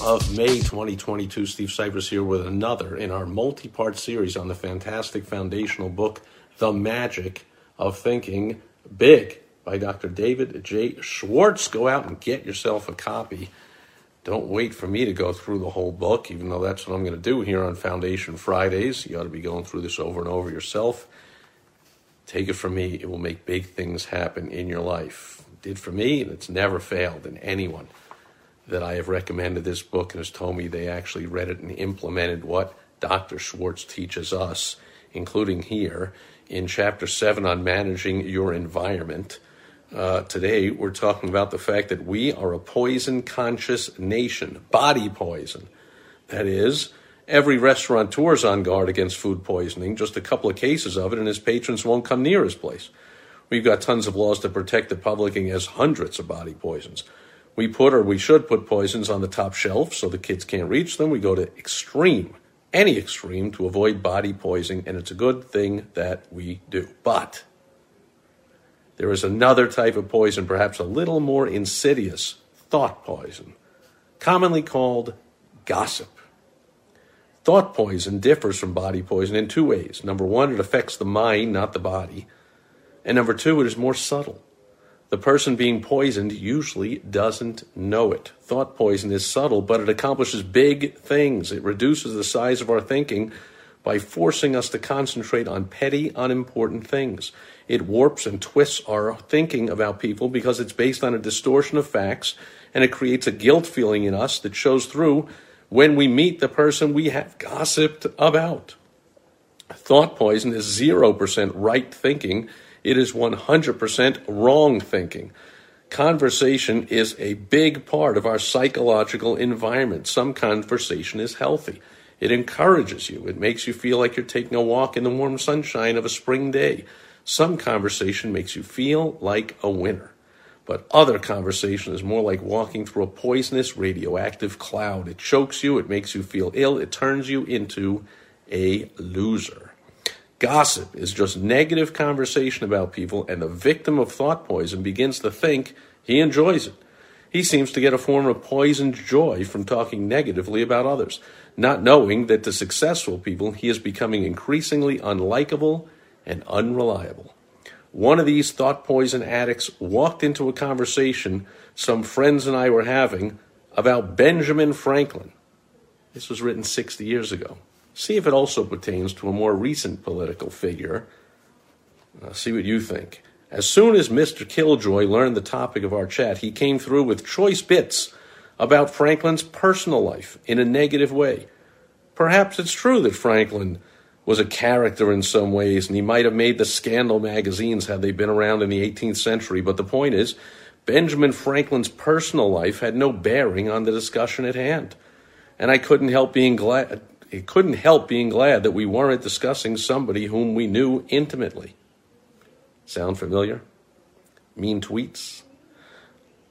of May 2022. Steve Sipress here with another in our multi part series on the fantastic foundational book, The Magic of Thinking Big by Dr. David J. Schwartz. Go out and get yourself a copy. Don't wait for me to go through the whole book, even though that's what I'm going to do here on Foundation Fridays. You ought to be going through this over and over yourself. Take it from me, it will make big things happen in your life. Did for me, and it's never failed in anyone that I have recommended this book and has told me they actually read it and implemented what Dr. Schwartz teaches us, including here in chapter 7 on managing your environment. Uh, today, we're talking about the fact that we are a poison conscious nation, body poison. That is, every restaurateur is on guard against food poisoning, just a couple of cases of it, and his patrons won't come near his place. We've got tons of laws to protect the public against hundreds of body poisons. We put, or we should put, poisons on the top shelf so the kids can't reach them. We go to extreme, any extreme, to avoid body poisoning, and it's a good thing that we do. But there is another type of poison, perhaps a little more insidious, thought poison, commonly called gossip. Thought poison differs from body poison in two ways. Number one, it affects the mind, not the body. And number two, it is more subtle. The person being poisoned usually doesn't know it. Thought poison is subtle, but it accomplishes big things. It reduces the size of our thinking by forcing us to concentrate on petty, unimportant things. It warps and twists our thinking about people because it's based on a distortion of facts, and it creates a guilt feeling in us that shows through when we meet the person we have gossiped about. Thought poison is 0% right thinking it is 100% wrong thinking. Conversation is a big part of our psychological environment. Some conversation is healthy. It encourages you. It makes you feel like you're taking a walk in the warm sunshine of a spring day. Some conversation makes you feel like a winner. But other conversation is more like walking through a poisonous radioactive cloud. It chokes you, it makes you feel ill, it turns you into a loser. Gossip is just negative conversation about people, and the victim of thought poison begins to think he enjoys it. He seems to get a form of poisoned joy from talking negatively about others, not knowing that to successful people he is becoming increasingly unlikable and unreliable. One of these thought poison addicts walked into a conversation some friends and I were having about Benjamin Franklin. This was written 60 years ago. See if it also pertains to a more recent political figure. Uh, see what you think. As soon as Mr. Killjoy learned the topic of our chat, he came through with choice bits about Franklin's personal life in a negative way. Perhaps it's true that Franklin was a character in some ways, and he might have made the scandal magazines had they been around in the 18th century, but the point is, Benjamin Franklin's personal life had no bearing on the discussion at hand. And I couldn't help being glad it couldn't help being glad that we weren't discussing somebody whom we knew intimately. Sound familiar? Mean tweets?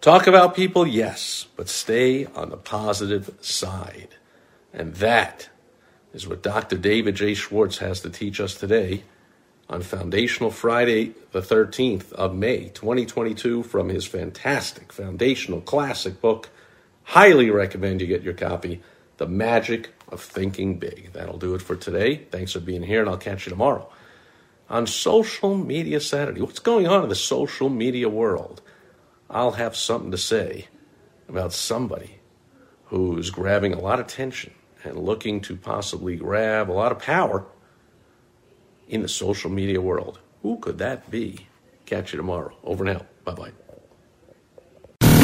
Talk about people, yes, but stay on the positive side. And that is what Dr. David J. Schwartz has to teach us today on Foundational Friday, the 13th of May, 2022, from his fantastic foundational classic book. Highly recommend you get your copy, The Magic of thinking big. That'll do it for today. Thanks for being here, and I'll catch you tomorrow on Social Media Saturday. What's going on in the social media world? I'll have something to say about somebody who's grabbing a lot of attention and looking to possibly grab a lot of power in the social media world. Who could that be? Catch you tomorrow. Over and out. Bye bye.